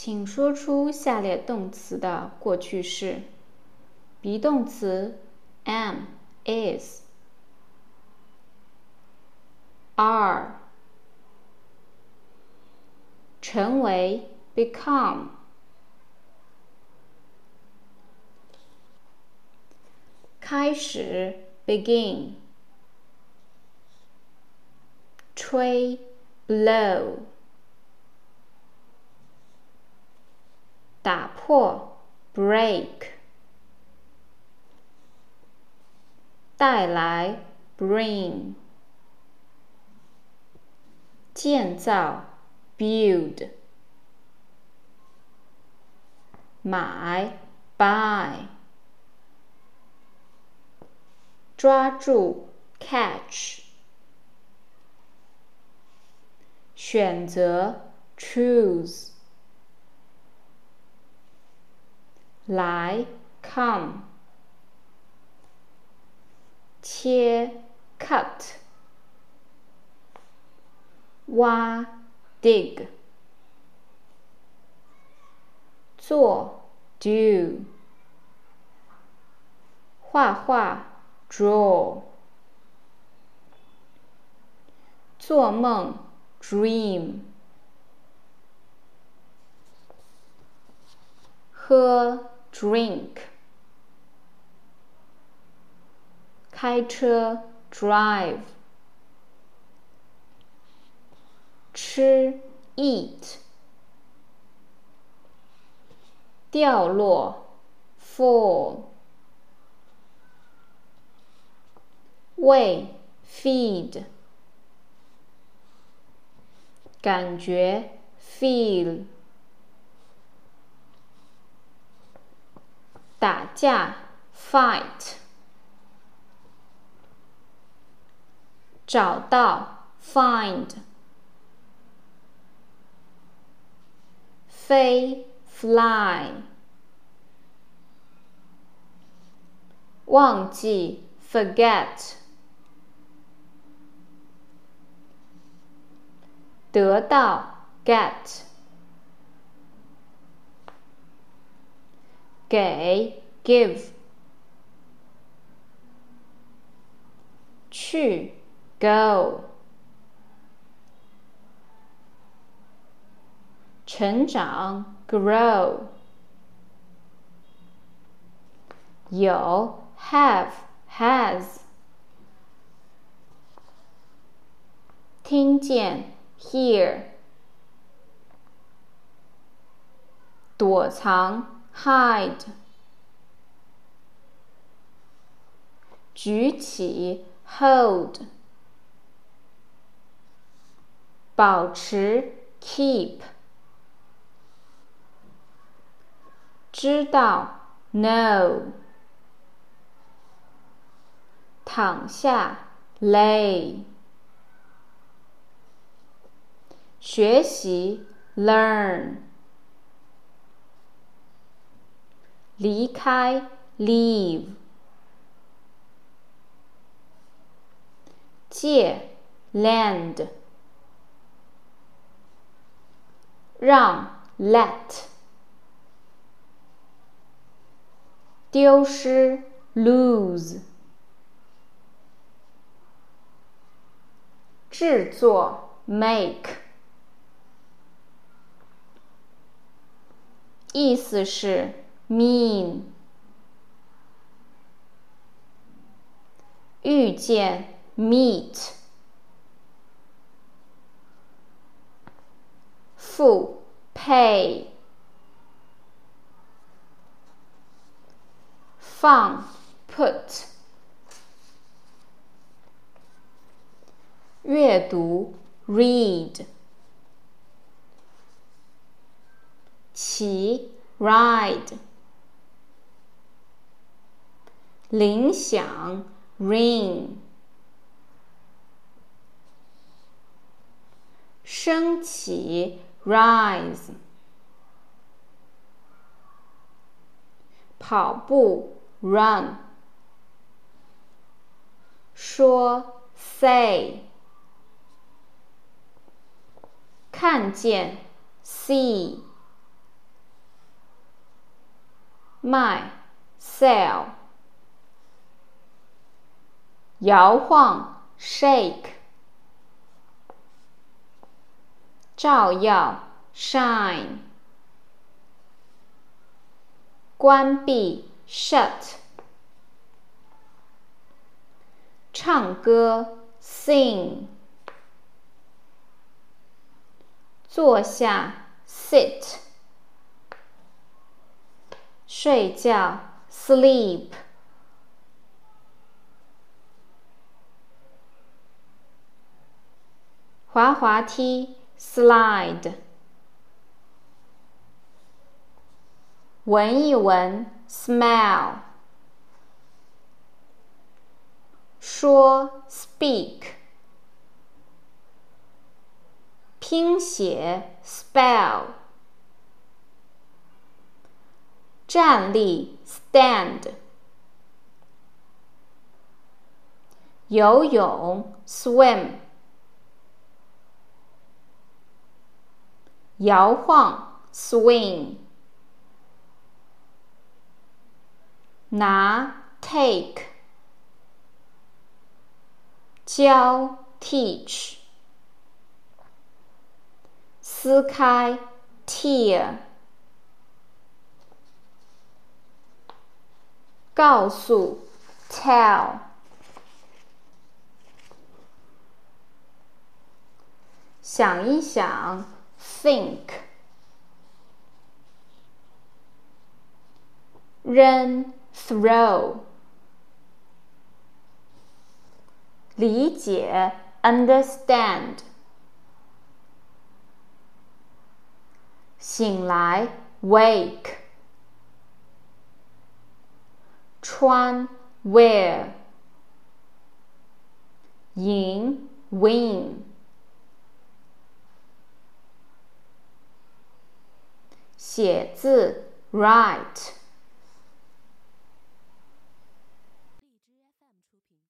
请说出下列动词的过去式：be 动词 am、is、are，成为 become，开始 begin，吹 blow。打破，break；带来，bring；建造，build；买，buy；抓住，catch；选择，choose。 来，come，切，cut，挖，dig，做，do，画画，draw，做梦，dream，喝。drink，开车 drive，吃 eat，掉落 fall，喂 feed，感觉 feel。 打架，fight；找到，find；飞，fly；忘记，forget；得到，get。给，give，去，go，成长，grow，有，have has，听见，hear，躲藏。hide，举起，hold，保持，keep，知道，know，躺下，lay，学习，learn。离开，leave；借，lend；让，let；丢失，lose；制作，make。意思是。mean，遇见 meet，付 pay，放 put，阅读 read，骑 ride。铃响，ring；升起，rise；跑步，run；说，say；看见，see；卖，sell。摇晃，shake。照耀，shine。关闭，shut。唱歌，sing。坐下，sit。睡觉，sleep。滑滑梯，slide。闻一闻，smell。说，speak。拼写，spell。站立，stand。游泳，swim。摇晃，swing。拿，take。教，teach。撕开，tear。告诉，tell。想一想 ，think。扔，throw。理解，understand。醒来，wake。穿，wear。赢，win。 写字，write。